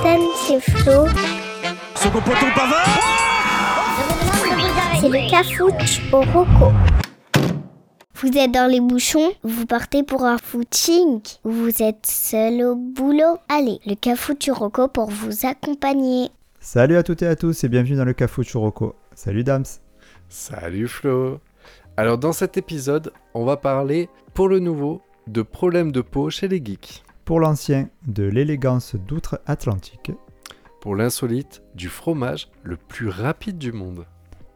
C'est Flo. Son poton pavard C'est le cafouche au roco. Vous êtes dans les bouchons, vous partez pour un footing, vous êtes seul au boulot. Allez, le cafouche au roco pour vous accompagner. Salut à toutes et à tous et bienvenue dans le Cafou Churoko. Salut Dams. Salut Flo. Alors dans cet épisode, on va parler pour le nouveau de problèmes de peau chez les geeks. Pour l'ancien, de l'élégance d'outre-Atlantique. Pour l'insolite, du fromage le plus rapide du monde.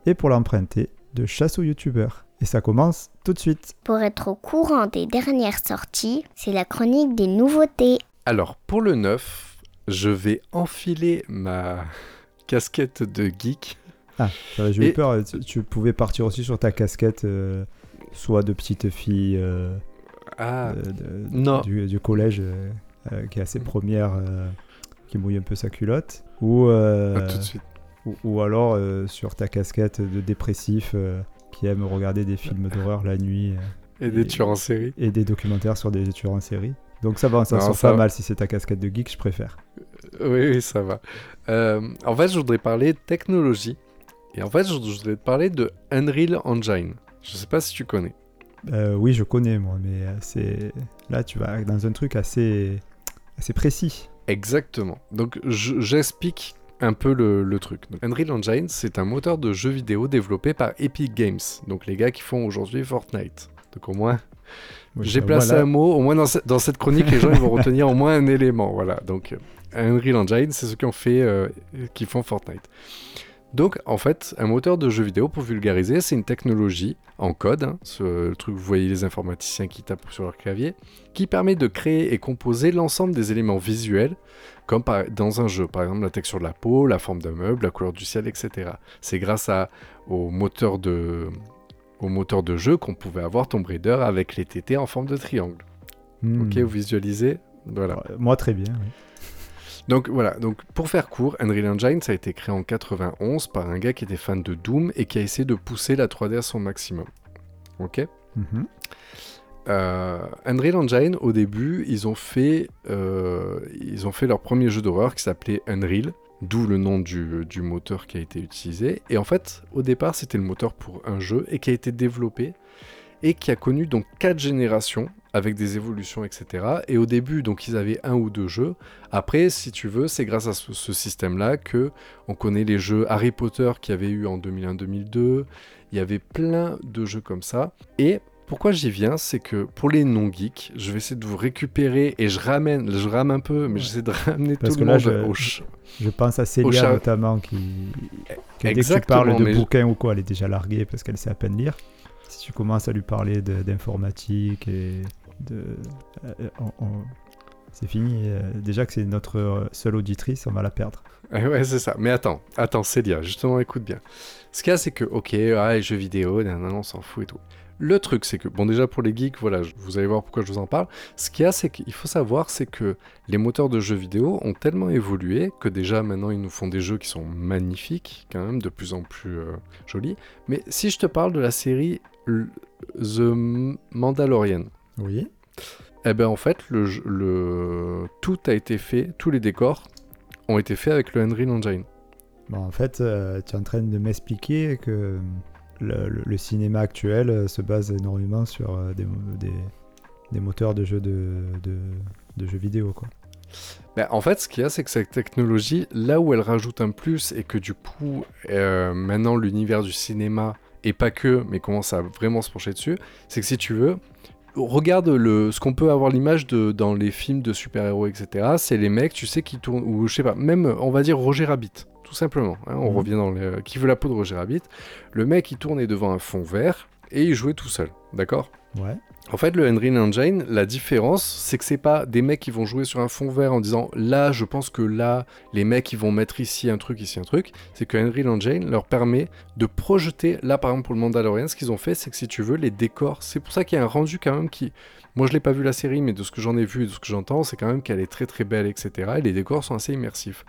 Et pour l'emprunté, de chasse aux youtubeurs. Et ça commence tout de suite. Pour être au courant des dernières sorties, c'est la chronique des nouveautés. Alors pour le neuf, je vais enfiler ma casquette de geek. Ah, ça va, j'ai eu Et- peur. Tu, tu pouvais partir aussi sur ta casquette, euh, soit de petite fille euh, Ah, de- de- non. du, du collège euh, euh, qui est assez première, euh, qui mouille un peu sa culotte. Ou, euh, ah, tout de suite. ou, ou alors sur ta casquette de dépressif qui aime regarder des films d'horreur la nuit. Et des tueurs en série. et des documentaires sur des tueurs en série. Donc ça va, ça Non, ça pas va. mal si c'est ta casquette de geek, je préfère. Oui, oui, ça va. En fait, je voudrais parler technologie. Et en fait, je je voudrais te parler de Unreal Engine. Je sais pas si tu connais. Euh, oui, je connais moi, mais euh, c'est là tu vas dans un truc assez assez précis. Exactement. Donc je- j'explique un peu le, le truc. Donc, Unreal Engine, c'est un moteur de jeux vidéo développé par Epic Games, donc les gars qui font aujourd'hui Fortnite. Donc au moins, Oui, j'ai bah, placé voilà. un mot, au moins dans, ce- dans cette chronique, les gens ils vont retenir au moins un élément. Voilà, donc Unreal Engine, c'est ceux qui ont fait, euh, qui font Fortnite. Donc en fait, un moteur de jeu vidéo, pour vulgariser, c'est une technologie en code, hein, ce le truc, vous voyez les informaticiens qui tapent sur leur clavier, qui permet de créer et composer l'ensemble des éléments visuels, comme par- dans un jeu, par exemple la texture de la peau, la forme d'un meuble, la couleur du ciel, etc. C'est grâce à, au, moteur de, au moteur de jeu qu'on pouvait avoir Tomb Raider avec les TT en forme de triangle. Hmm. Ok, vous visualisez? Voilà. Moi très bien. oui. Donc voilà, donc pour faire court, Unreal Engine, ça a été créé en 91 par un gars qui était fan de Doom et qui a essayé de pousser la 3D à son maximum. Ok Mhm. Euh, Unreal Engine, au début, ils ont fait, euh, ils ont fait leur premier jeu d'horreur qui s'appelait Unreal, d'où le nom du, du moteur qui a été utilisé. Et en fait, au départ, c'était le moteur pour un jeu et qui a été développé et qui a connu donc quatre générations avec des évolutions, etc. Et au début, donc, ils avaient un ou deux jeux. Après, si tu veux, c'est grâce à ce, ce système-là que on connaît les jeux Harry Potter qu'il y avait eu en 2001-2002. Il y avait plein de jeux comme ça. Et pourquoi j'y viens, c'est que pour les non-geeks, je vais essayer de vous récupérer et je ramène, je rame un peu, mais j'essaie de ramener Parce tout que le là, monde je- au ch- Je pense à Célia char- notamment qui, qui dès que tu Exactement, parles de mais- bouquins ou quoi, elle est déjà larguée parce qu'elle sait à peine lire. Si tu commences à lui parler d'informatique et euh, on- c'est fini. euh, déjà que c'est notre euh, seule auditrice, on va la perdre. Ouais, c'est ça. Mais attends, attends, Célia, justement, écoute bien. Ce qu'il y a, c'est que, ok, ah, jeux vidéo, nan, nan, on s'en fout et tout. Le truc, c'est que, bon, déjà pour les geeks, voilà, vous allez voir pourquoi je vous en parle. Ce qu'il y a, c'est qu'il faut savoir, c'est que les moteurs de jeux vidéo ont tellement évolué que déjà maintenant ils nous font des jeux qui sont magnifiques, quand même, de plus en plus euh, jolis. Mais si je te parle de la série The Mandalorian, Oui. eh ben en fait, le, tout a été fait, tous les décors ont été faits avec le Unreal Engine. Bon, en fait, euh, tu es en train de m'expliquer que le, le- le cinéma actuel euh, se base énormément sur euh, des, mo- des, des moteurs de jeux, de, de, de jeux vidéo. Quoi. Ben, en fait, ce qu'il y a, c'est que cette technologie, là où elle rajoute un plus et que du coup, euh, maintenant l'univers du cinéma, et pas que, mais commence à vraiment se pencher dessus, c'est que si tu veux, regarde le, ce qu'on peut avoir l'image de dans les films de super-héros, etc. C'est les mecs, tu sais, qui tournent, ou je sais pas, même, on va dire Roger Rabbit, tout simplement. hein, on Mhm. revient dans les, qui veut la peau de Roger Rabbit. Le mec, il tournait devant un fond vert et il jouait tout seul, d'accord? Ouais. en fait, le Unreal Engine, la différence, c'est que c'est pas des mecs qui vont jouer sur un fond vert en disant là, je pense que là, les mecs ils vont mettre ici un truc, ici un truc. C'est que Unreal Engine leur permet de projeter. Là, par exemple, pour le Mandalorian, ce qu'ils ont fait, c'est que si tu veux, les décors, c'est pour ça qu'il y a un rendu quand même qui. Moi, je l'ai pas vu la série, mais de ce que j'en ai vu et de ce que j'entends, c'est quand même qu'elle est très très belle, etc. Et les décors sont assez immersifs.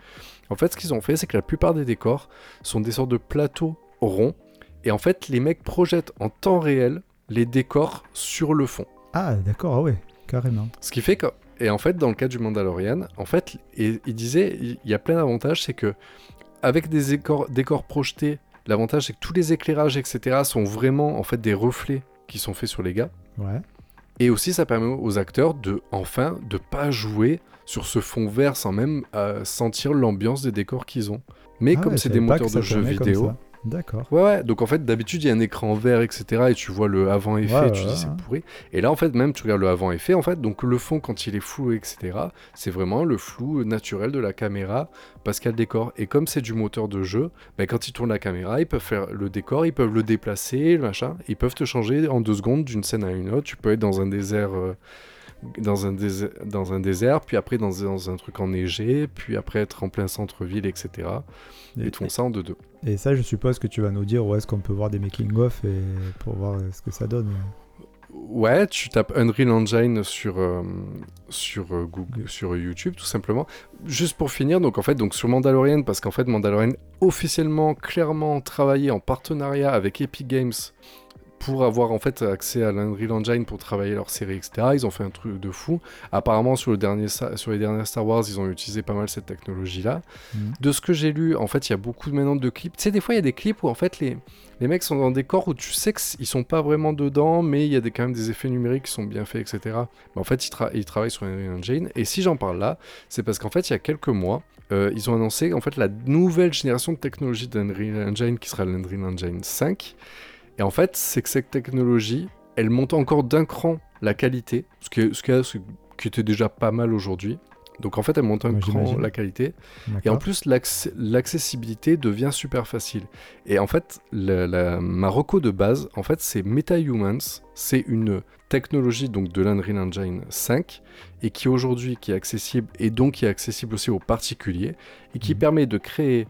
En fait, ce qu'ils ont fait, c'est que la plupart des décors sont des sortes de plateaux ronds. Et en fait, les mecs projettent en temps réel les décors sur le fond. Ah, d'accord, ah ouais, carrément. Ce qui fait que, Et en fait, dans le cas du Mandalorian, en fait, il disait, il y a plein d'avantages, c'est que avec des décors, décors projetés, l'avantage c'est que tous les éclairages, etc., sont vraiment en fait des reflets qui sont faits sur les gars. Ouais. Et aussi, ça permet aux acteurs de, enfin, de pas jouer sur ce fond vert sans même euh, sentir l'ambiance des décors qu'ils ont. Mais Ah comme ouais, c'est des moteurs de jeux vidéo. D'accord. Ouais, ouais, donc en fait, d'habitude, il y a un écran vert, etc. Et tu vois le avant-effet, Ouais, tu ouais, dis c'est pourri. Et là, en fait, même tu regardes le avant-effet, en fait, donc le fond, quand il est flou, etc., c'est vraiment le flou naturel de la caméra parce qu'il y a le décor. Et comme c'est du moteur de jeu, ben, quand ils tournent la caméra, ils peuvent faire le décor, ils peuvent le déplacer, le machin. Ils peuvent te changer en deux secondes d'une scène à une autre. Tu peux être dans un désert. euh, dans un, désert, dans un désert, puis après dans, dans un truc enneigé, puis après être en plein centre-ville, etc. Et Et, font ça en 2-2. et ça, je suppose que tu vas nous dire où est-ce qu'on peut voir des making-of et pour voir ce que ça donne. Ouais, tu tapes Unreal Engine sur, euh, sur, euh, Google, sur YouTube, tout simplement. Juste pour finir, donc en fait, donc sur Mandalorian, parce qu'en fait, Mandalorian officiellement, clairement travaillé en partenariat avec Epic Games pour avoir en fait accès à l'Unreal Engine pour travailler leur série, etc. Ils ont fait un truc de fou. Apparemment, sur, le dernier, sur les dernières Star Wars, ils ont utilisé pas mal cette technologie-là. Mhm. De ce que j'ai lu, en fait, il y a beaucoup maintenant de clips. Tu sais, des fois, il y a des clips où en fait les, les mecs sont dans des corps où tu sais qu'ils sont pas vraiment dedans, mais il y a des, quand même des effets numériques qui sont bien faits, etc. Mais en fait, ils, tra- ils travaillent sur Unreal Engine. Et si j'en parle là, c'est parce qu'en fait, il y a quelques mois, euh, ils ont annoncé en fait la nouvelle génération de technologie d'Unreal Engine qui sera l'Unreal Engine 5. Et en fait, c'est que cette technologie, elle monte encore d'un cran la qualité, ce qui, est- ce qui, est- ce qui était déjà pas mal aujourd'hui. Donc en fait, elle monte un Ouais, cran la qualité. Et en plus, l'acc- l'accessibilité devient super facile. Et en fait, la, la- ma reco de base, en fait, c'est MetaHumans. C'est une technologie donc de l'Unreal Engine 5 et qui aujourd'hui qui est accessible et donc qui est accessible aussi aux particuliers et qui Mhm. permet de créer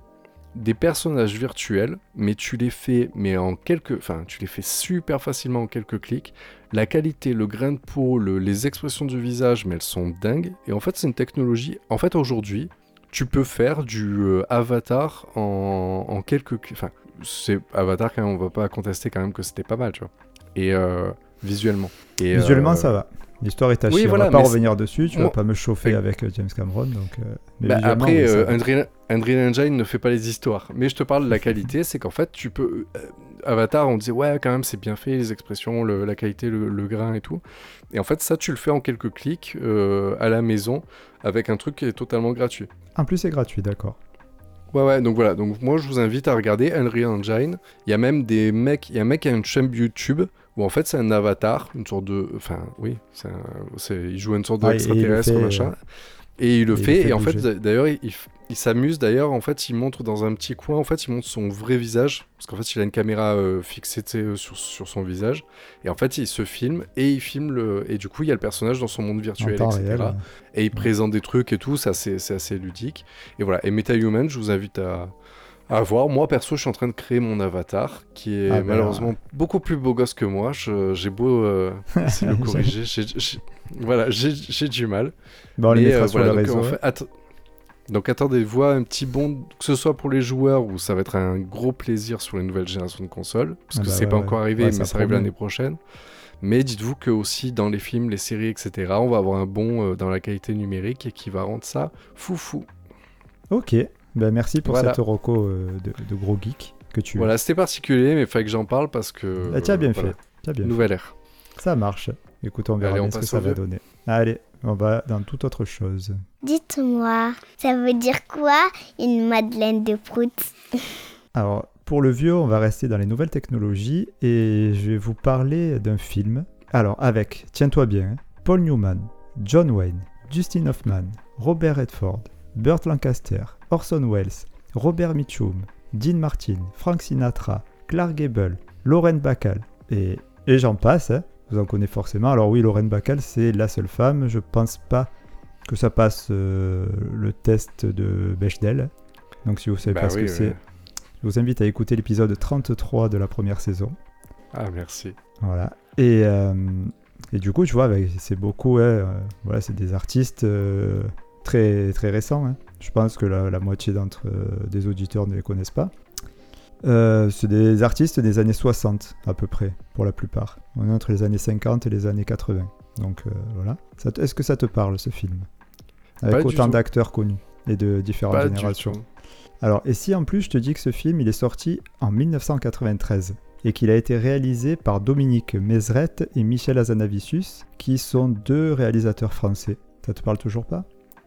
des personnages virtuels, mais tu les fais, mais en quelques, enfin, tu les fais super facilement en quelques clics. La qualité, le grain de peau, le- les expressions du visage, mais elles sont dingues. Et en fait, c'est une technologie. En fait, aujourd'hui, tu peux faire du euh, avatar en, en quelques clics. Enfin, c'est avatar quand même, on va pas contester quand même que c'était pas mal, tu vois. Et euh, visuellement. Et, Visuellement, euh, ça va. L'histoire est tachée. oui, on voilà, va pas revenir dessus. Tu vas Moi- pas me chauffer Oui. avec euh, James Cameron. Donc, euh, mais Bah, après, euh. Unreal, Unreal Engine ne fait pas les histoires. Mais je te parle de la qualité, c'est qu'en fait, tu peux. euh, Avatar, on disait, ouais, quand même, c'est bien fait, les expressions, le- la qualité, le, le grain et tout. Et en fait, ça, tu le fais en quelques clics à la maison avec un truc qui est totalement gratuit. En plus, c'est gratuit, d'accord. Ouais, ouais, donc voilà. Donc moi, je vous invite à regarder Unreal Engine. Il y a même des mecs. Il y a un mec qui a une chaîne YouTube où en fait, c'est un avatar, une sorte de. Enfin, oui, un- il joue une sorte et il le d'extraterrestre, fait, machin. euh, Et il le et il le fait, et en fait, bouger. d'ailleurs, il, il s'amuse. D'ailleurs, en fait, il montre dans un petit coin, en fait, il montre son vrai visage. Parce qu'en fait, il a une caméra euh, fixée euh, sur, sur son visage. Et en fait, il se filme, et il filme le. Et du coup, il y a le personnage dans son monde virtuel, etc. réel. Et il présente des trucs et tout, ça c'est c'est assez ludique. Et voilà, et MetaHuman, je vous invite à, à voir. Moi perso, je suis en train de créer mon avatar, qui est Ah ben, malheureusement beaucoup plus beau gosse que moi. J'ai beau euh, essayer de le corriger, voilà, j'ai du mal. Bon, on les mettra euh, sur voilà, le réseau. en fait, att- donc attendez-vous un petit bond, que ce soit pour les joueurs ou ça va être un gros plaisir sur les nouvelles générations de consoles, parce Ah que bah c'est ouais, pas encore arrivé, Ouais, mais ça ça arrive l'année prochaine. Mais dites-vous que aussi dans les films, les séries, etc., on va avoir un bond euh, dans la qualité numérique et qui va rendre ça foufou. Ok. Ben, merci pour Voilà. cette reco euh, de, de gros geek que tu Voilà, c'était particulier, mais il fallait que j'en parle parce que. Ah, tu as bien voilà, fait. Tu as bien Nouvelle ère. Ça marche. Écoute, on verra Allez, on bien ce que ça va donner. Allez, on va dans toute autre chose. Dites-moi, ça veut dire quoi une madeleine de prout Alors, pour le vieux, on va rester dans les nouvelles technologies et je vais vous parler d'un film. Alors, avec, tiens-toi bien, hein, Paul Newman, John Wayne, Dustin Hoffman, Robert Redford, Burt Lancaster, Orson Welles, Robert Mitchum, Dean Martin, Frank Sinatra, Clark Gable, Lauren Bacall et, et j'en passe. hein. Vous en connaissez forcément. Alors oui, Lauren Bacall, c'est la seule femme. Je pense pas que ça passe euh, le test de Bechdel. Donc si vous savez Bah pas ce que oui. c'est, je vous invite à écouter l'épisode 33 de la première saison. Ah, merci. Voilà. Et, euh, et du coup, tu vois, avec- c'est beaucoup, ouais, euh, voilà, c'est des artistes euh, très, très récents. hein. Je pense que la, la moitié d'entre euh, des auditeurs ne les connaissent pas. Euh, c'est des artistes des années 60 à peu près, pour la plupart. On est entre les années 50 et les années 80. Donc euh, voilà. Te- Est-ce que ça te parle ce film? Avec autant d'acteurs connus et de différentes Pas générations. Alors, et si en plus je te dis que ce film il est sorti en 1993 et qu'il a été réalisé par Dominique Mézret et Michel Azanavicius, qui sont deux réalisateurs français. Ça te parle toujours pas?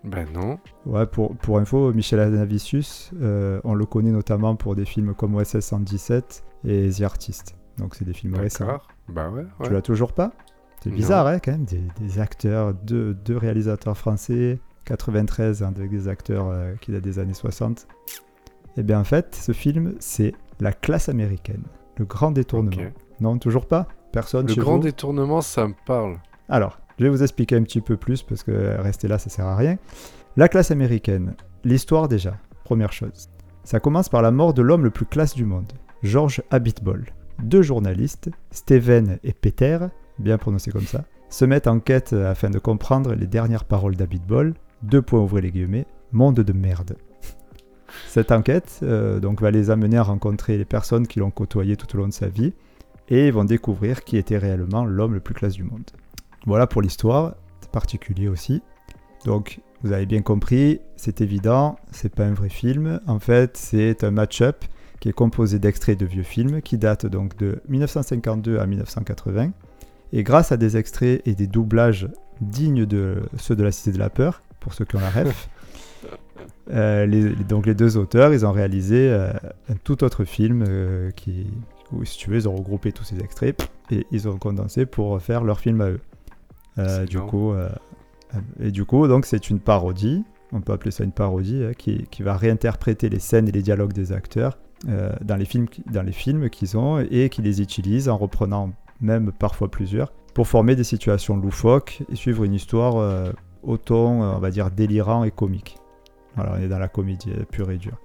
Ben non. Ouais, pour, pour info, Michel Azanavicius, euh, on le connaît notamment pour des films comme OSS 117 et The Artist. Donc c'est des films récents. Bah ouais. Tu ouais. l'as toujours pas? C'est bizarre, hein, quand même, des, des acteurs, deux, deux réalisateurs français, 93 hein, avec des acteurs euh, qui datent des années 60. Et bien en fait, ce film, c'est La classe américaine, le grand détournement. Non, toujours pas? Personne Le chez grand vous? détournement, ça me parle. Alors, je vais vous expliquer un petit peu plus parce que rester là, ça sert à rien. La classe américaine, l'histoire déjà, première chose. Ça commence par la mort de l'homme le plus classe du monde, George Abitbol. Deux journalistes, Steven et Peter, bien prononcé comme ça, se mettent en quête afin de comprendre les dernières paroles d'Abitbol. Deux points ouvrez les guillemets, monde de merde. Cette enquête euh, donc, va les amener à rencontrer les personnes qui l'ont côtoyé tout au long de sa vie et ils vont découvrir qui était réellement l'homme le plus classe du monde. Voilà pour l'histoire, c'est particulier aussi. Donc, vous avez bien compris, c'est évident, c'est pas un vrai film. En fait, c'est un match-up qui est composé d'extraits de vieux films qui datent donc de 1952 à 1980. Et grâce à des extraits et des doublages dignes de ceux de la Cité de la Peur, pour ceux qui ont la ref, euh, les- donc les deux auteurs, ils ont réalisé euh, un tout autre film euh, qui, où, si tu veux, ils ont regroupé tous ces extraits et ils ont condensé pour faire leur film à eux. Euh, du marrant. coup, euh, et du coup, donc c'est une parodie. On peut appeler ça une parodie hein, qui, qui va réinterpréter les scènes et les dialogues des acteurs euh, dans les films, dans les films qu'ils ont et qui les utilisent en reprenant même parfois plusieurs pour former des situations loufoques et suivre une histoire au ton, on va dire, délirant et comique. Voilà, on est dans la comédie pure et dure.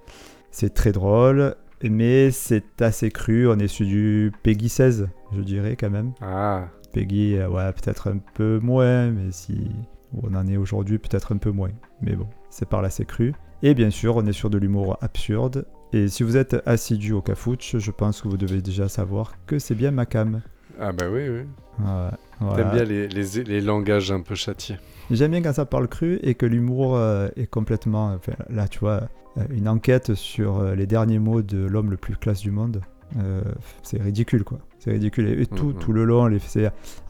C'est très drôle, mais c'est assez cru. On est sur du Peggy 16, je dirais quand même. Ah, Peggy, euh, ouais, peut-être un peu moins, mais si on en est aujourd'hui, peut-être un peu moins. Mais bon, c'est par là, c'est cru. Et bien sûr, on est sur de l'humour absurde. Et si vous êtes assidu au Cafouche, je pense que vous devez déjà savoir que c'est bien ma cam. ah bah oui, oui. Ouais, voilà. T'aimes bien les, les, les langages un peu châtiés. J'aime bien quand ça parle cru et que l'humour euh, est complètement. enfin, là, tu vois, euh, une enquête sur les derniers mots de l'homme le plus classe du monde. euh, c'est ridicule, quoi. C'est ridicule. Et, et tout, Mhm. tout le long, les,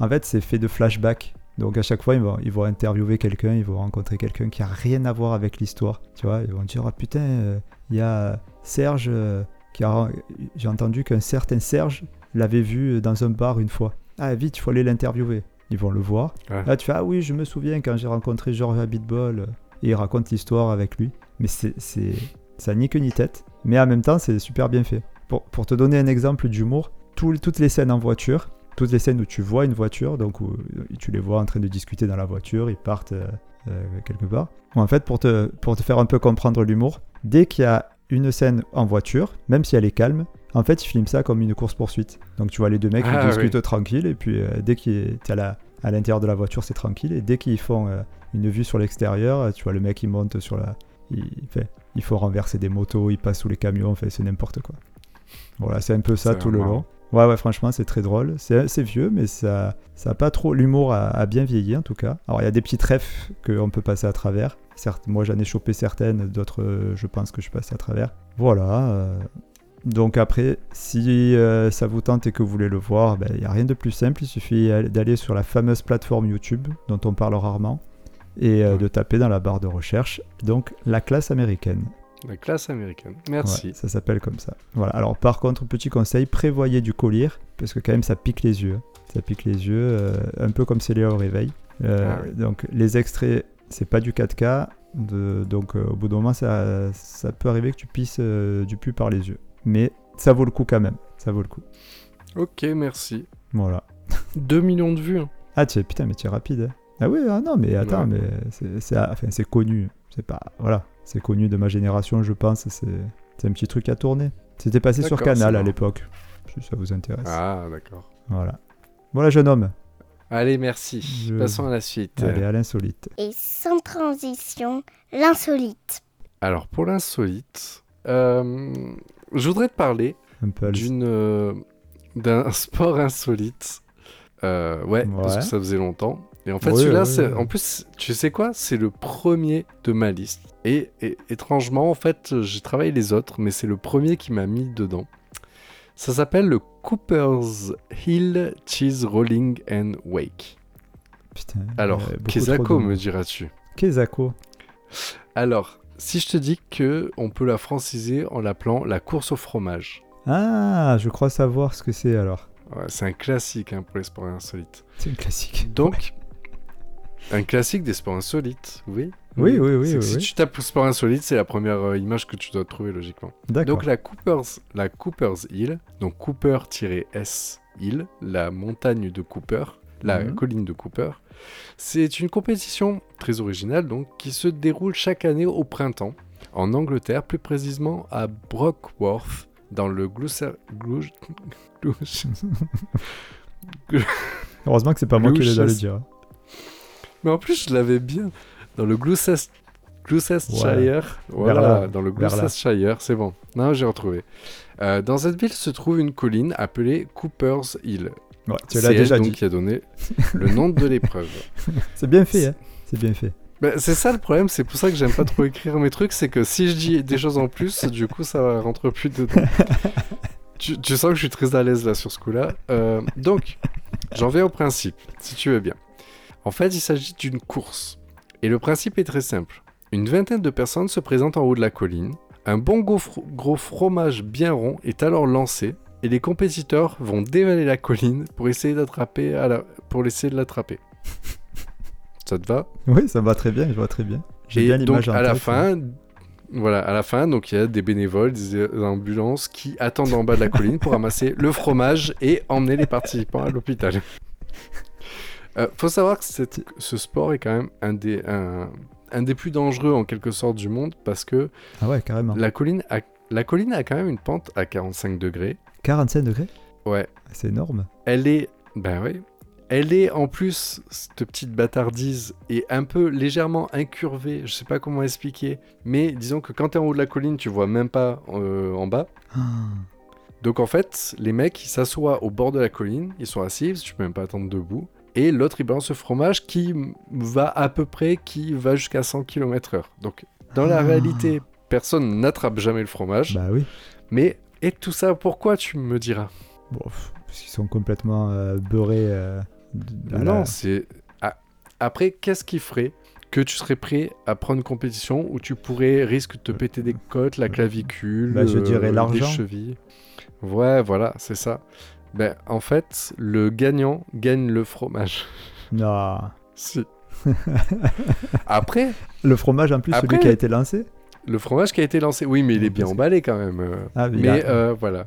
en fait, c'est fait de flashbacks. Donc à chaque fois, ils vont, ils vont interviewer quelqu'un, ils vont rencontrer quelqu'un qui a rien à voir avec l'histoire. Tu vois, ils vont dire Ah putain, euh, il y a Serge euh, qui a. J'ai entendu qu'un certain Serge l'avait vu dans un bar une fois. Ah vite, il faut aller l'interviewer. Ils vont le voir. Ouais. Là, tu fais Ah oui, je me souviens quand j'ai rencontré Georges Abitbol. euh, Et il raconte l'histoire avec lui. Mais c'est, c'est, ça ni queue ni tête. Mais en même temps, c'est super bien fait. Pour, pour te donner un exemple d'humour, tout- toutes les scènes en voiture, toutes les scènes où tu vois une voiture, donc où euh, tu les vois en train de discuter dans la voiture, ils partent euh, euh, quelque part. En fait, pour te, pour te faire un peu comprendre l'humour, dès qu'il y a une scène en voiture, même si elle est calme, en fait, ils filment ça comme une course-poursuite. Donc tu vois les deux mecs qui Ah, discutent oui. tranquille, et puis euh, dès qu'ils à la, à l'intérieur de la voiture, c'est tranquille, et dès qu'ils font euh, une vue sur l'extérieur, tu vois le mec il monte sur la... Il, fait, il faut renverser des motos, il passe sous les camions, enfin, c'est n'importe quoi. Voilà, c'est un peu ça tout le long. Ouais, ouais, franchement, c'est très drôle. C'est vieux, mais ça, ça a pas trop. L'humour a, a bien vieilli en tout cas. Alors, il y a des petites refs qu'on peut passer à travers. Certes, moi, j'en ai chopé certaines, d'autres, euh, je pense que je suis passé à travers. Voilà. euh, Donc, après, si euh, ça vous tente et que vous voulez le voir, ben, il n'y a rien de plus simple. Il suffit d'aller sur la fameuse plateforme YouTube dont on parle rarement et de taper dans la barre de recherche. Donc, la classe américaine. La classe américaine. Merci. Ouais, ça s'appelle comme ça. Voilà. Alors par contre, petit conseil, prévoyez du collier parce que quand même ça pique les yeux. Ça pique les yeux, euh, un peu comme Célia au réveil. Euh, Ah oui. Donc les extraits, c'est pas du 4K, de- donc euh, au bout d'un moment ça, ça peut arriver que tu pisses du pu par les yeux. Mais ça vaut le coup quand même. Ça vaut le coup. Ok, merci. Voilà. 2 millions de vues. hein. Ah tiens, putain, mais tu es rapide. hein. Ah oui, ah non, mais attends, Ouais. mais c'est enfin, c'est connu. C'est pas, voilà, c'est connu de ma génération, je pense. C'est c'est un petit truc à tourner. C'était passé sur Canal à l'époque. Si ça vous intéresse. Ah, d'accord. Voilà. Voilà, jeune homme. Allez, merci. Je- Passons à la suite. Allez, à l'insolite. Et sans transition, l'insolite. Alors, pour l'insolite, euh, je voudrais te parler d'une euh, d'un sport insolite. Euh, ouais, parce que ça faisait longtemps. Et en fait, Ouais, celui-là, en plus, tu sais quoi? C'est le premier de ma liste. Et, et étrangement, en fait, j'ai travaillé les autres, mais c'est le premier qui m'a mis dedans. Ça s'appelle le Cooper's Hill Cheese Rolling and Wake. Putain. Alors, Kezako de me dira-tu Kezako. Alors, si je te dis que on peut la franciser en l'appelant la course au fromage. Ah, je crois savoir ce que c'est alors. Ouais, c'est un classique hein, pour les sports insolites. C'est une classique. Donc, un classique des sports insolites, oui. Oui, oui, oui, oui, si oui. tu tapes sport insolite, c'est la première euh, image que tu dois trouver logiquement. D'accord. Donc la Cooper's, la Cooper's Hill, donc Cooper-S Hill, la montagne de Cooper, la Mhm. colline de Cooper, c'est une compétition très originale donc qui se déroule chaque année au printemps en Angleterre, plus précisément à Brockworth dans le Gloucester. Glou- Glou- Heureusement que c'est pas moi qui dois le dire. Mais en plus, je l'avais bien dans le Gloucester. Gloucestershire, voilà, dans le. Gloucestershire, c'est bon. Non, j'ai retrouvé. Euh, dans cette ville se trouve une colline appelée Cooper's Hill. Ouais, tu C'est l'as déjà donc dit. qui a donné le nom de l'épreuve. C'est bien fait, hein. C'est bien fait. Bah, c'est ça le problème, c'est pour ça que j'aime pas trop écrire mes trucs, c'est que si je dis des choses en plus, du coup ça rentre plus dedans. tu, tu sens que je suis très à l'aise là sur ce coup-là. Euh, donc, j'en vais au principe, si tu veux bien. En fait, il s'agit d'une course. Et le principe est très simple. Une vingtaine de personnes se présentent en haut de la colline. Un bon gros, fro- gros fromage bien rond est alors lancé. Et les compétiteurs vont dévaler la colline pour essayer d'attraper la... pour essayer de l'attraper. Ça te va? Oui, ça me va très bien, je vois très bien. J'ai bien donc l'image à la fin, voilà, à la fin, donc il y a des bénévoles, des ambulances qui attendent en bas de la colline pour ramasser le fromage et emmener les participants à l'hôpital. Euh, faut savoir que cette- ce sport est quand même un des, un, un des plus dangereux en quelque sorte du monde parce que Ah ouais, carrément. la colline, a, la colline a quand même une pente à 45 degrés. 45 degrés? Ouais, C'est énorme. elle est, ben oui, elle est en plus cette petite bâtardise est un peu légèrement incurvée. Je sais pas comment expliquer, mais disons que quand t'es en haut de la colline, tu vois même pas euh, en bas. Ah. Donc en fait, les mecs ils s'assoient au bord de la colline, ils sont assis, tu peux même pas attendre debout. Et l'autre il balance ce fromage qui va à peu près, qui va jusqu'à 100 km/h. Donc dans la Ah. réalité, personne n'attrape jamais le fromage. Bah oui. Mais et tout ça, pourquoi tu me diras? Bon, parce qu'ils sont complètement euh, beurrés. euh, Non, la- c'est. Ah, Après, qu'est-ce qui ferait que tu serais prêt à prendre une compétition où tu pourrais risque de te péter des côtes, la clavicule, Bah, je dirais des l'argent. chevilles? Ouais, voilà, c'est ça. Ben, en fait, le gagnant gagne le fromage. Non. si. Après, Le fromage en plus, Après- celui qui a été lancé le fromage qui a été lancé, oui, mais il est bien emballé quand même. euh. Ah, mais a- euh, voilà.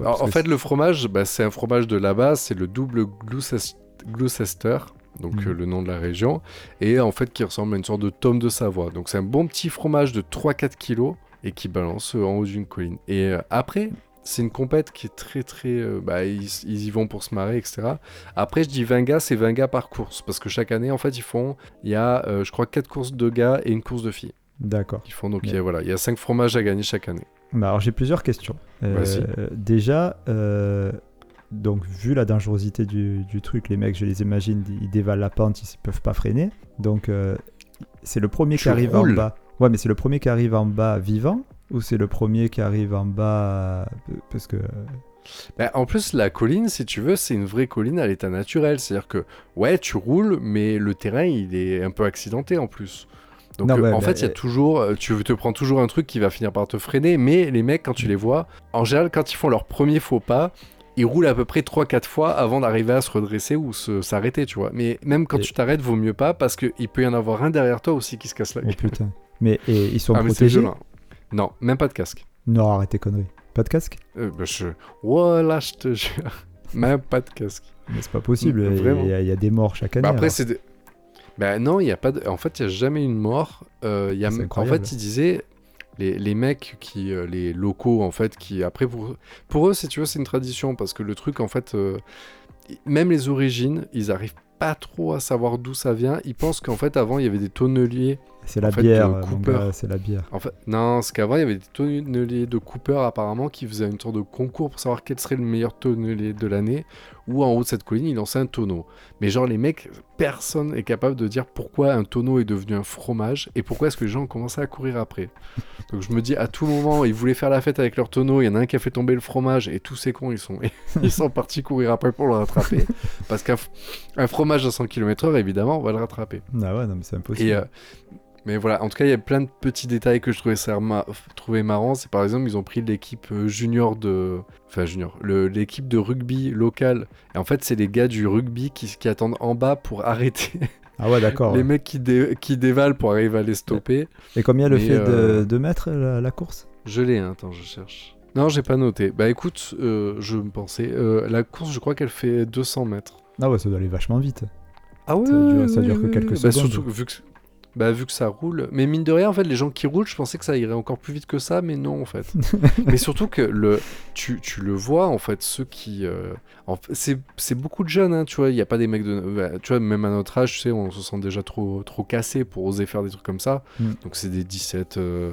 Ouais, Alors, en fait, le fromage, bah, c'est un fromage de là-bas, c'est le double Glouces- Gloucester, donc Mhm. euh, le nom de la région, et en fait qui ressemble à une sorte de tome de Savoie. Donc c'est un bon petit fromage de 3-4 kilos et qui balance en haut d'une colline. Et euh, après, c'est une compète qui est très très... euh, bah, ils, ils y vont pour se marrer, etc. Après, je dis 20 gars, c'est 20 gars par course, parce que chaque année, en fait, ils font, il y a, euh, je crois, 4 courses de gars et une course de filles. D'accord. Ils font, donc il y a, voilà, il y a 5 fromages à gagner chaque année. Bah, alors j'ai plusieurs questions. Euh, déjà, euh, donc vu la dangerosité du, du truc, les mecs, je les imagine, ils dévalent la pente, ils ne peuvent pas freiner. Donc c'est le premier qui arrive en bas. Ouais, mais c'est le premier qui arrive en bas vivant ou c'est le premier qui arrive en bas euh, parce que Bah, en plus, la colline, si tu veux, c'est une vraie colline à l'état naturel. C'est-à-dire que, ouais, tu roules, mais le terrain, il est un peu accidenté en plus. Donc, Non, euh, en bah, fait, il y a euh, toujours, euh, tu te prends toujours un truc qui va finir par te freiner, mais les mecs, quand tu les vois, en général, quand ils font leur premier faux pas, ils roulent à peu près 3-4 fois avant d'arriver à se redresser ou se- s'arrêter, tu vois. Mais même quand Et- tu t'arrêtes, vaut mieux pas parce qu'il peut y en avoir un derrière toi aussi qui se casse la oh gueule. putain. Mais et ils sont ah, protégés? Non, même pas de casque. Non, arrêtez conneries. Pas de casque? Euh, bah, je... Voilà, je te jure. même pas de casque. Mais c'est pas possible. Mm, Il y, a- il y a des morts chaque année. Bah après, c'est. des- Bah non, il y a pas. De... En fait, il y a jamais une mort. Euh, y a... C'est En fait, ils disaient les, les mecs qui, euh, les locaux en fait, qui après pour pour eux, si tu veux, c'est une tradition parce que le truc en fait, euh, même les origines, ils arrivent pas trop à savoir d'où ça vient. Ils pensent qu'en fait, avant, il y avait des tonneliers C'est la En fait, bière, Cooper. c'est la bière. En fait, non, c'est qu'avant, il y avait des tonneliers de Cooper apparemment qui faisaient une sorte de concours pour savoir quel serait le meilleur tonnelier de l'année. Ou en haut de cette colline, ils lançaient un tonneau. Mais genre, les mecs, personne est capable de dire pourquoi un tonneau est devenu un fromage et pourquoi est-ce que les gens ont commencé à courir après. Donc je me dis, à tout moment, ils voulaient faire la fête avec leur tonneau, il y en a un qui a fait tomber le fromage et tous ces cons, ils sont, ils sont partis courir après pour le rattraper. Parce qu'un fromage à 100 km/h, évidemment, on va le rattraper. Ah ouais, non, mais c'est impossible. Et, euh, mais voilà, en tout cas, il y a plein de petits détails que je trouvais, ça ma- trouvais marrant. C'est par exemple, ils ont pris l'équipe euh, junior de. Enfin, junior. L'équipe de rugby locale. Et en fait, c'est les gars du rugby qui, qui attendent en bas pour arrêter Ah ouais, d'accord. les ouais. mecs qui, dé- qui dévalent pour arriver à les stopper. Et combien le fait euh, de, de mètres la, la course? Je l'ai, hein, attends, je cherche. Non, j'ai pas noté. Bah écoute, euh, je me pensais. euh, la course, je crois qu'elle fait 200 mètres. Ah ouais, ça doit aller vachement vite. Ah ouais Ça dure- ça dure que quelques Bah, secondes. surtout vu que, bah, vu que ça roule. Mais mine de rien, en fait, les gens qui roulent, je pensais que ça irait encore plus vite que ça, mais non, en fait. mais surtout que le, tu, tu le vois, en fait, ceux qui. euh, en f- c'est, c'est beaucoup de jeunes, hein, tu vois. Il n'y a pas des mecs de. bah, tu vois, même à notre âge, tu sais, on se sent déjà trop, trop cassé pour oser faire des trucs comme ça. Mm. Donc c'est des 17. euh,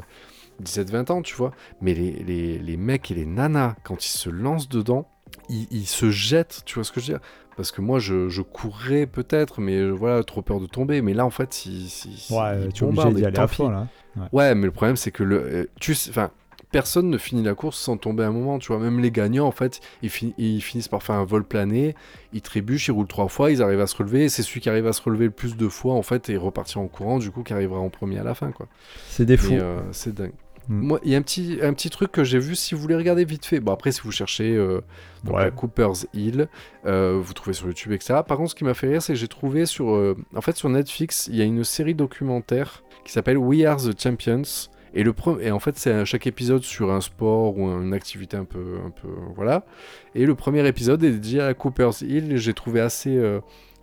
17-20 ans, tu vois. Mais les, les, les mecs et les nanas, quand ils se lancent dedans, ils, ils se jettent, tu vois ce que je veux dire? Parce que moi, je, je courrais peut-être, mais voilà, trop peur de tomber. Mais là, en fait, ils, ils- Ouais, tu es obligé d'y aller à fond là. Ouais, mais le problème, c'est que le, euh, tu, sais- enfin, personne ne finit la course sans tomber à un moment, tu vois. Même les gagnants, en fait, ils, fin- ils finissent par faire un vol plané, ils trébuchent, ils roulent trois fois, ils arrivent à se relever. et C'est celui qui arrive à se relever le plus de fois, en fait, et repartir en courant, du coup, qui arrivera en premier à la fin, quoi. C'est des fous. Euh, c'est dingue. Mm. Moi, il y a un petit, un petit truc que j'ai vu si vous voulez regarder vite fait. Bon, après, si vous cherchez euh, donc, Ouais. la Cooper's Hill, euh, vous trouvez sur YouTube, etc. Par contre, ce qui m'a fait rire, c'est que j'ai trouvé sur, euh, en fait, sur Netflix, il y a une série documentaire qui s'appelle We Are the Champions. Et, le et en fait, c'est à chaque épisode sur un sport ou une activité un peu, un peu, voilà. Et le premier épisode est dédié à Cooper's Hill. J'ai trouvé assez,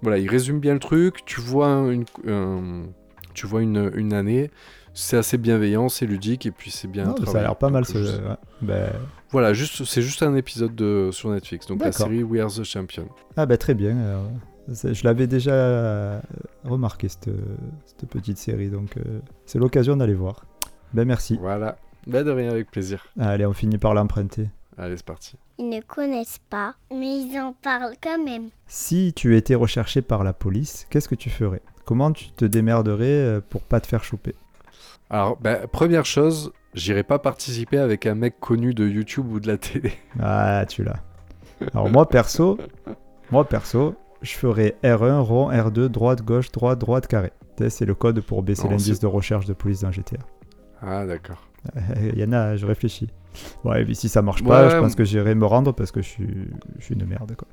voilà, il résume bien le truc. Tu vois un- une, un- tu vois une, une année. C'est assez bienveillant, c'est ludique et puis c'est bien. Non, ça a l'air pas mal. Ce... je- ouais. Ben, Voilà, juste, c'est juste un épisode de, sur Netflix. Donc la série We Are the Champion. Ah bah très bien. je l'avais déjà euh, remarqué cette, cette petite série, donc euh, c'est l'occasion d'aller voir. Ben merci. Voilà. Bah de rien, avec plaisir. Allez, on finit par l'emprunter. Allez, c'est parti. Ils ne connaissent pas, mais ils en parlent quand même. Si tu étais recherché par la police, qu'est-ce que tu ferais? Comment tu te démerderais euh, pour pas te faire choper? Alors, bah, première chose, j'irai pas participer avec un mec connu de YouTube ou de la télé. Ah, tu l'as. Alors moi perso, moi perso, je ferais R1, rond, R2, droite, gauche, droite, droite, carré. C'est le code pour baisser l'indice de recherche de police dans GTA. Ah, d'accord. Il y en a, je réfléchis. Ouais, et puis si ça marche pas, je pense que j'irai me rendre parce que je suis, je suis une merde. Quoi.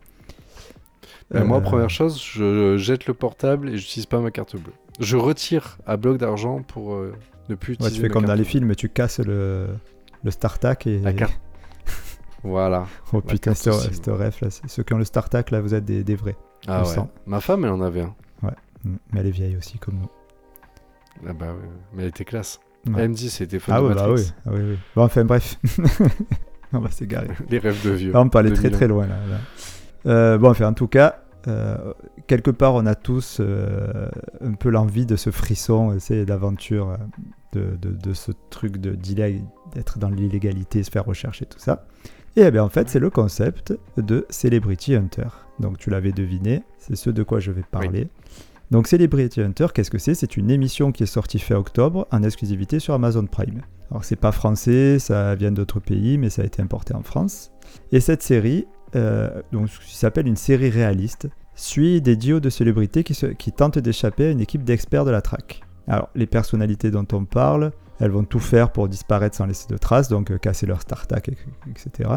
Bah, Moi, Euh, première chose, je jette le portable et j'utilise pas ma carte bleue. Je retire à bloc d'argent pour euh, ne plus ouais, tu fais comme dans les films, tu casses le, le StarTac et. La carte. Voilà. Oh la putain, ce ref là, c'est- ceux qui ont le StarTac là, vous êtes des, des vrais. Ah ouais. sens. Ma femme, elle en avait un. Mm. Mais elle est vieille aussi comme nous. Ah bah ouais. Mais elle était classe. Ouais. Elle me dit, c'était fan Ah ouais, bah oui, ah oui, oui. Bon, enfin bref. on va s'égarer. Les rêves de vieux. Là, on peut aller très 2001. très loin. Là, là. Euh, bon, enfin, en tout cas, euh, quelque part, on a tous euh, un peu l'envie de ce frisson, sais, d'aventure, de, de, de ce truc de d'être dans l'illégalité, se faire rechercher, tout ça. Et eh bien, en fait, c'est le concept de Celebrity Hunter. Donc, tu l'avais deviné, c'est ce de quoi je vais parler. Donc, Celebrity Hunter, qu'est-ce que c'est? C'est une émission qui est sortie fin octobre en exclusivité sur Amazon Prime. Alors, c'est pas français, ça vient d'autres pays, mais ça a été importé en France. Et cette série, euh, donc, qui s'appelle une série réaliste, suit des duos de célébrités qui, se- qui tentent d'échapper à une équipe d'experts de la traque. Alors, les personnalités dont on parle, elles vont tout faire pour disparaître sans laisser de traces, donc euh, casser leur StarTac, etc.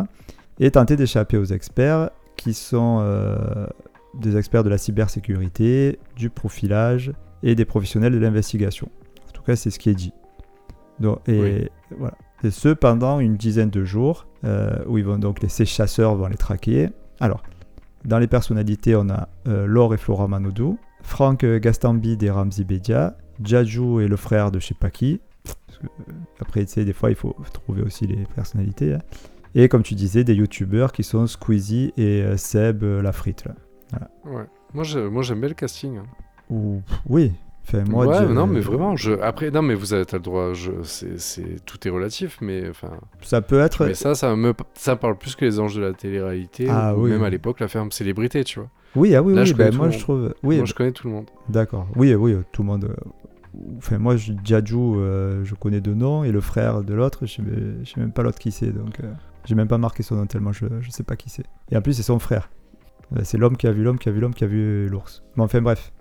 Et tenter d'échapper aux experts qui sont euh, des experts de la cybersécurité, du profilage et des professionnels de l'investigation. En tout cas, c'est ce qui est dit. Donc, et voilà. Et ce pendant une dizaine de jours, euh, où ils vont donc les, ces chasseurs vont les traquer. Alors, dans les personnalités, on a euh, Laure et Flora Manodou, Franck Gastambide et Ramzi Bedia, Jaju et le frère de je sais pas qui. Parce que, euh, après, tu sais, des fois, il faut trouver aussi les personnalités. hein. Et comme tu disais, des youtubeurs qui sont Squeezie et euh, Seb euh, la frite. là. Ouais. Moi, j'aime bien le casting. hein. Ou, oui, Enfin, moi, ouais, je- non, mais vraiment, je... après, non, mais vous avez le droit, je... c'est, tout est relatif, mais enfin, Ça peut être. mais ça, ça me, ça parle plus que les anges de la télé-réalité, Ah, ou oui, même à l'époque la ferme célébrité, tu vois. Oui, ah oui, Là, oui. je ben, moi, je trouve. Oui, Moi, je connais tout le monde. d'accord. Oui, oui, tout le monde. Euh, moi, je- euh, je connais deux noms, et le frère de l'autre, je je sais même pas l'autre qui c'est, donc euh, j'ai même pas marqué son nom tellement je, je sais pas qui c'est. Et en plus, c'est son frère. Euh, c'est l'homme qui a vu l'homme, qui a vu l'homme, qui a vu l'ours. Mais enfin, bref.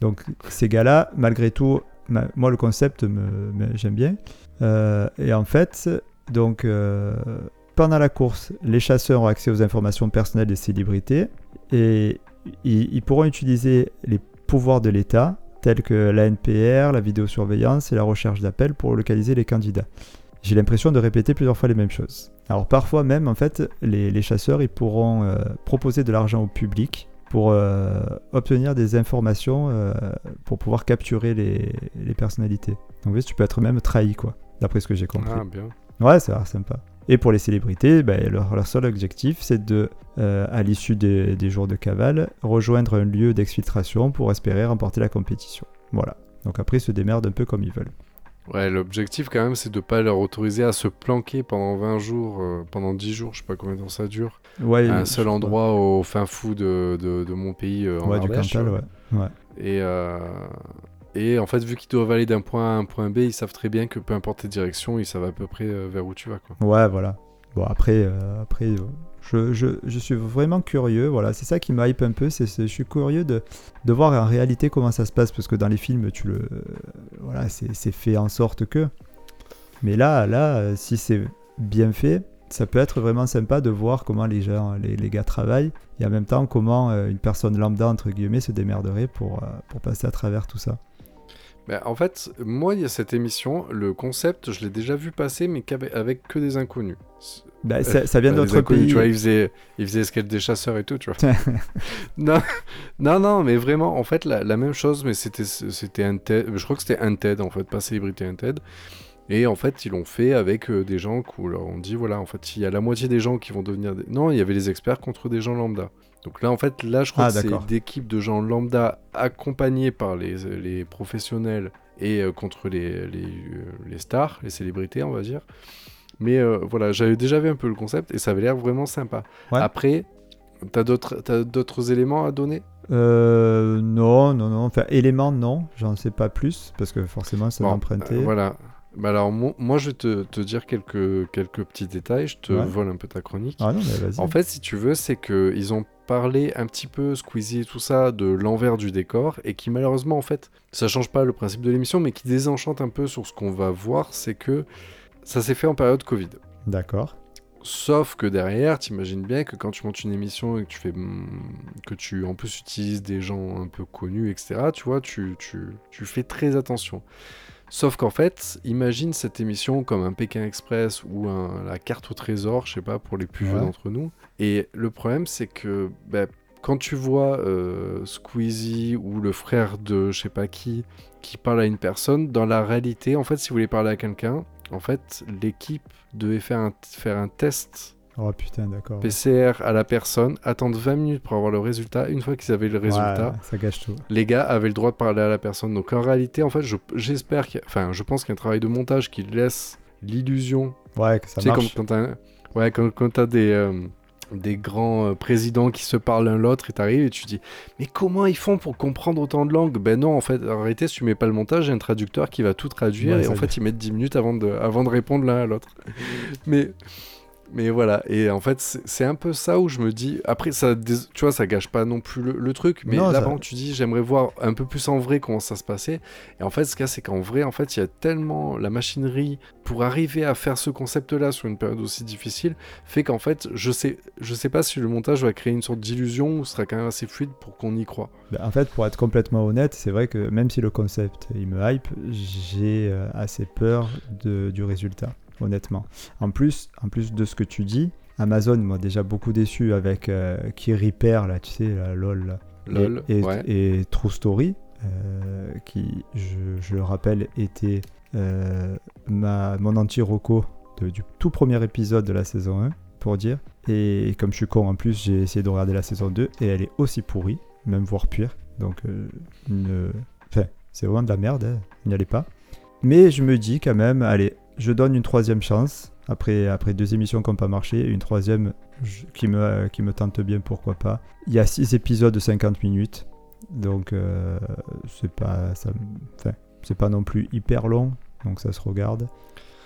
Donc, ces gars-là, malgré tout, moi, le concept, me, me- j'aime bien. Euh, et en fait, donc, euh, pendant la course, les chasseurs ont accès aux informations personnelles des célébrités et ils pourront utiliser les pouvoirs de l'État, tels que la NPR, la vidéosurveillance et la recherche d'appels pour localiser les candidats. J'ai l'impression de répéter plusieurs fois les mêmes choses. Alors parfois même, en fait, les, les chasseurs, ils pourront euh, proposer de l'argent au public pour euh, obtenir des informations euh, pour pouvoir capturer les, les personnalités. Donc oui, tu peux être même trahi, quoi, d'après ce que j'ai compris. Ah, bien. Ouais, ça a l'air sympa. Et pour les célébrités, ben, leur, leur seul objectif, c'est de, euh, à l'issue des, des jours de cavale, rejoindre un lieu d'exfiltration pour espérer remporter la compétition. Voilà. Donc après, ils se démerdent un peu comme ils veulent. Ouais, l'objectif quand même, c'est de pas leur autoriser à se planquer pendant 20 jours, euh, pendant 10 jours, je sais pas combien de temps ça dure, Ouais, à un seul endroit au fin fou de, de, de mon pays euh, en Ouais, du Cantal, ouais. ouais. Et, euh, et en fait, vu qu'ils doivent aller d'un point A à un point B, ils savent très bien que peu importe les directions, ils savent à peu près euh, vers où tu vas. Quoi. Ouais, voilà. Bon, après, euh, après euh, je, je, suis vraiment curieux. Voilà, c'est ça qui me hype un peu. C'est, je suis curieux de, voir en réalité comment ça se passe. Parce que dans les films, tu le, voilà, c'est, fait en sorte que. Mais là, là, si c'est bien fait, ça peut être vraiment sympa de voir comment les gens, les, les gars travaillent. Et en même temps, comment une personne lambda, entre guillemets, se démerderait pour passer à travers tout ça. Ben, en fait, moi, il y a cette émission, le concept, je l'ai déjà vu passer, mais avec que des inconnus. Bah, ça, ça vient des d'autres pays. Tu vois, ils faisaient, ils faisaient Escape des chasseurs et tout, tu vois. non, non, non, mais vraiment, en fait, la, la même chose, mais c'était, c'était un TED, je crois que c'était un TED, en fait, pas Célébrité, un TED. Et en fait, ils l'ont fait avec euh, des gens qui leur ont dit, voilà, en fait, il y a la moitié des gens qui vont devenir... Des... Non, il y avait les experts contre des gens lambda. Donc là, en fait, là, je crois Ah, que c'est d'équipes de gens lambda accompagnés par les, les professionnels et euh, contre les, les, euh, les stars, les célébrités, on va dire. Mais euh, voilà, j'avais déjà vu un peu le concept et ça avait l'air vraiment sympa. Ouais. Après, t'as d'autres, éléments à donner? Euh, non, non, non. Enfin, éléments, non. J'en sais pas plus parce que forcément, ça Bon, m'empruntait. euh, voilà. Bah alors, mo- moi, je vais te, te dire quelques, quelques petits détails. Je te Ouais. vole un peu ta chronique. Ah non, mais vas-y. En fait, si tu veux, c'est que ils ont parlé un petit peu, Squeezie et tout ça, de l'envers du décor, et qui malheureusement, en fait, ça change pas le principe de l'émission, mais qui désenchante un peu sur ce qu'on va voir, c'est que ça s'est fait en période Covid. D'accord. Sauf que derrière, t'imagines bien que quand tu montes une émission et que tu fais, hmm, que tu en plus utilises des gens un peu connus, etc. Tu vois, tu, tu, tu fais très attention. Sauf qu'en fait, imagine cette émission comme un Pékin Express ou un- la carte au trésor, je sais pas, pour les plus vieux Ouais. d'entre nous. Et le problème, c'est que ben, quand tu vois euh, Squeezie ou le frère de je sais pas qui qui parle à une personne, dans la réalité, en fait, si vous voulez parler à quelqu'un, en fait, l'équipe devait faire un, faire un test Oh putain, d'accord. PCR à la personne, attendre 20 minutes pour avoir le résultat. Une fois qu'ils avaient le résultat, Ouais, ça gâche tout. les gars avaient le droit de parler à la personne. Donc en réalité, en fait, je- j'espère qu'il y a- Enfin, je pense qu'il y a un travail de montage qui laisse l'illusion. Ouais, que ça tu sais, comme marche. quand t'as ouais, quand, quand t'as des, euh, des grands euh, présidents qui se parlent l'un l'autre et t'arrives et tu dis Mais comment ils font pour comprendre autant de langues? Ben non, en fait, en réalité, si tu mets pas le montage, il y a un traducteur qui va tout traduire Ouais, et en fait, ils mettent 10 minutes avant de, avant de répondre l'un à l'autre. Mais. Mais voilà, et en fait, c'est un peu ça où je me dis. Après, ça, tu vois, ça gâche pas non plus le, le truc, mais Non, là, ça- tu dis, j'aimerais voir un peu plus en vrai comment ça se passait. Et en fait, ce qu'il y a, c'est qu'en vrai, en fait, il y a tellement la machinerie pour arriver à faire ce concept-là sur une période aussi difficile, fait qu'en fait, je sais, je sais pas si le montage va créer une sorte d'illusion ou sera quand même assez fluide pour qu'on y croit. Ben, en fait, pour être complètement honnête, c'est vrai que même si le concept il me hype, j'ai euh, assez peur de, du résultat, honnêtement. En plus, en plus de ce que tu dis, Amazon m'a déjà beaucoup déçu avec euh, Qui Repair, là, tu sais, la LOL. là. Lol, et, et- ouais. et True Story, euh, qui, je, je le rappelle, était euh, ma, mon anti-roco du tout premier épisode de la saison 1, pour dire. Et comme je suis con en plus, j'ai essayé de regarder la saison 2 et elle est aussi pourrie, même voire pire. Donc, euh, une- enfin, c'est vraiment de la merde, hein. n'y allez pas. Mais je me dis quand même, allez, je donne une troisième chance. Après, après deux émissions qui n'ont pas marché, une troisième je- qui, me, qui me tente bien, pourquoi pas. Il y a six épisodes de 50 minutes, donc euh, c'est pas, ça, enfin, c'est pas non plus hyper long, donc ça se regarde.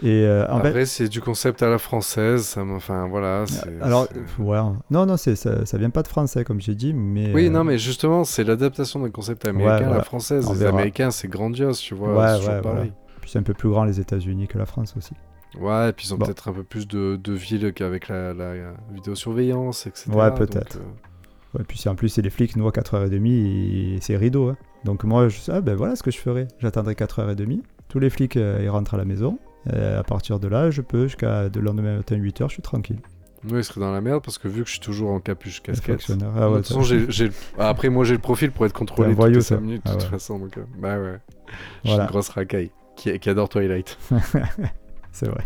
Et euh, en fait, Après, c'est du concept à la française. Ça enfin, voilà. c'est- alors, ouais, non, non, c'est, ça, ça vient pas de français, comme j'ai dit, mais. Oui, euh, non, mais justement, c'est l'adaptation d'un concept américain à voilà. la française. On Les verra. Américains, c'est grandiose, tu vois. Ouais, c'est ouais, pareil. Puis c'est un peu plus grand les États-Unis que la France aussi. Ouais, et puis ils ont Bon. peut-être un peu plus de, de villes qu'avec la, la vidéosurveillance, etc. Ouais, peut-être. euh, Ouais, puis en plus, c'est les flics, nous à 4h30, et c'est rideau. hein. Donc moi, je ah, ben voilà ce que je ferai. J'attendrai 4h30. Tous les flics, euh, ils rentrent à la maison. Euh, à partir de là, je peux jusqu'à le lendemain matin 8h, je suis tranquille. Moi, il serait dans la merde parce que vu que je suis toujours en capuche casquette. de Ah ouais, toute façon, j'ai- j'ai ah, après, moi, j'ai le profil pour être contrôlé un toutes les voyou, 5 toi. minutes, de Ah toute ouais. façon. Donc, euh, bah ouais. Je suis Voilà. une grosse racaille qui, adore Twilight. c'est vrai.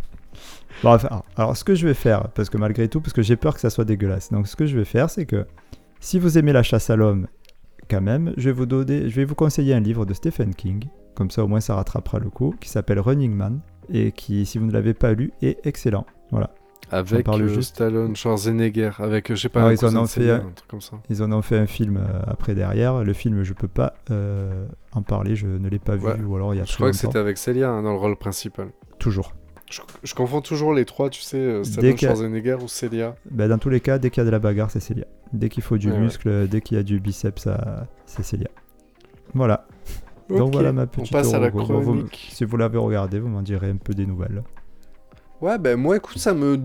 Bon, alors, alors, ce que je vais faire, parce que malgré tout, parce que j'ai peur que ça soit dégueulasse. Donc, ce que je vais faire, c'est que si vous aimez la chasse à l'homme, quand même, je vais vous donner, je vais vous conseiller un livre de Stephen King. Comme ça, au moins, ça rattrapera le coup, qui s'appelle Running Man et qui, si vous ne l'avez pas lu, est excellent. Voilà. Avec parle euh, juste. Stallone, Schwarzenegger, avec, euh, je sais pas, Ah, un ils en ont fait un- un truc comme ça. Ils en ont fait un film euh, après derrière. Le film, je peux pas euh, en parler, je ne l'ai pas vu, Ouais. ou alors il y a Je crois que c'était avec Celia hein, dans le rôle principal. Toujours. Je, je confonds toujours les trois, tu sais, Stallone, Schwarzenegger ou Celia. Ben, dans tous les cas, dès qu'il y a de la bagarre, c'est Célia. Dès qu'il faut du Ouais, ouais. muscle, dès qu'il y a du biceps, c'est Célia. Voilà. Donc voilà ma On petite passe à la vous- chronique. si vous l'avez regardé, vous m'en direz un peu des nouvelles. Ouais, ben moi, écoute, ça me.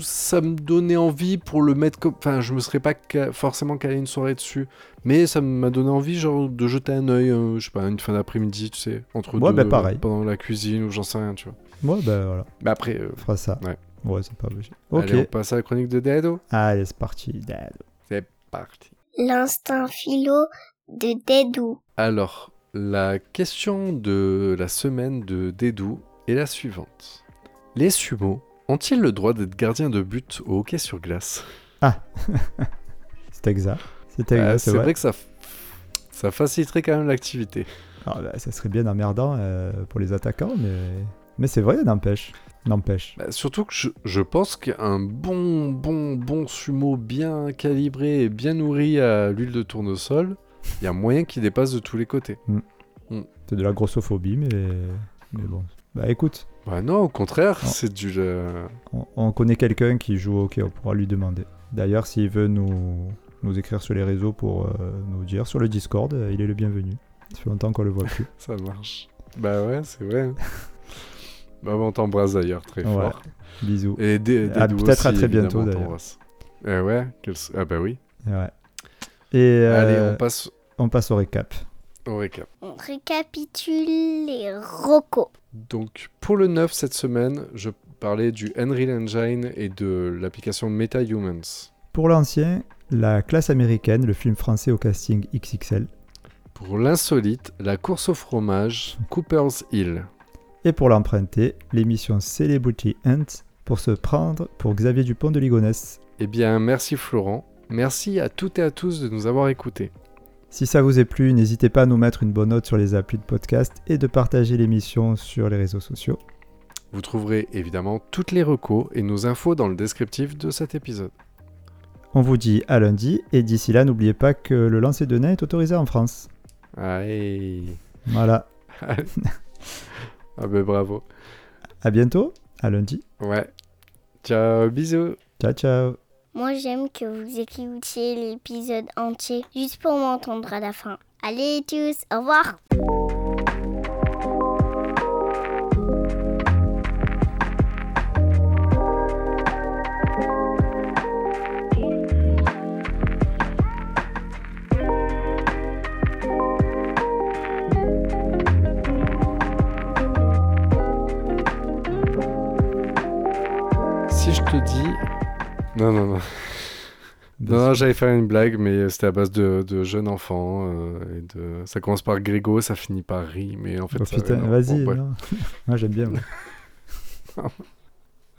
Ça me donnait envie pour le mettre comme. Enfin, je me serais pas ca- forcément calé une soirée dessus. Mais ça m'a donné envie, genre, de jeter un œil, euh, je sais pas, une fin d'après-midi, tu sais, entre Ouais, deux. ben, pareil. Pendant la cuisine ou j'en sais rien, tu vois. Ouais, ben voilà, Mais après, euh, on fera ça. Ouais. Ouais, c'est pas obligé. Ok. allez, on passe à la chronique de Dedo. Allez, c'est parti. Dad. C'est parti. L'instinct philo de Dédou. Alors, la question de la semaine de Dédou est la suivante. Les sumo ont-ils le droit d'être gardiens de but au hockey sur glace C'est exact. C'est Euh, exact, C'est vrai. que ça, ça faciliterait quand même l'activité. Ah, bah, ça serait bien emmerdant euh, pour les attaquants, mais, mais c'est vrai, n'empêche. N'empêche. Bah, surtout que je, je pense qu'un bon, bon, bon sumo bien calibré et bien nourri à l'huile de tournesol, il y a moyen qu'il dépasse de tous les côtés. C'est de la grossophobie, mais, mais bon. Bah écoute, Bah non, au contraire, Non. c'est du... euh, on, on connaît quelqu'un qui joue au hockey, on pourra lui demander. D'ailleurs, s'il veut nous, nous écrire sur les réseaux pour euh, nous dire, sur le Discord, euh, il est le bienvenu. Ça fait longtemps qu'on le voit plus. Ça marche. Bah ouais, c'est vrai. bah on t'embrasse d'ailleurs très Ouais. fort. Bisous. Et des, Ah, peut-être à très bientôt, d'ailleurs. Eh ouais, quel- ah bah oui. Ouais. Et Allez, on passe on passe au récap. Récap. On récapitule les rocos. Donc pour le 9 cette semaine, je parlais du Unreal Engine et de l'application MetaHumans. Pour l'ancien, la classe américaine, le film français au casting XXL. Pour l'insolite, la course au fromage, Cooper's Hill. Et pour l'emprunter, l'émission Celebrity Hunt pour se prendre pour Xavier Dupont de Ligonnès. Eh bien, merci Florent. Merci à toutes et à tous de nous avoir écoutés. Si ça vous est plu, n'hésitez pas à nous mettre une bonne note sur les applis de podcast et de partager l'émission sur les réseaux sociaux. Vous trouverez évidemment toutes les recos et nos infos dans le descriptif de cet épisode. On vous dit à lundi et d'ici là, n'oubliez pas que le lancer de nain est autorisé en France. Aïe. Voilà. ah ben bravo. À bientôt. À lundi. Ouais. Ciao, bisous. Ciao, ciao. Moi, j'aime que vous écoutiez l'épisode entier juste pour m'entendre à la fin. Allez tous, au revoir. Si je te dis... Non, non, non. Non, non, j'allais faire une blague, mais c'était à base de, de jeunes enfants. euh, et de... Ça commence par Grégo, ça finit par Ri, mais en fait... Oh ça- putain, vas-y. bon, ouais. Moi, j'aime bien. moi.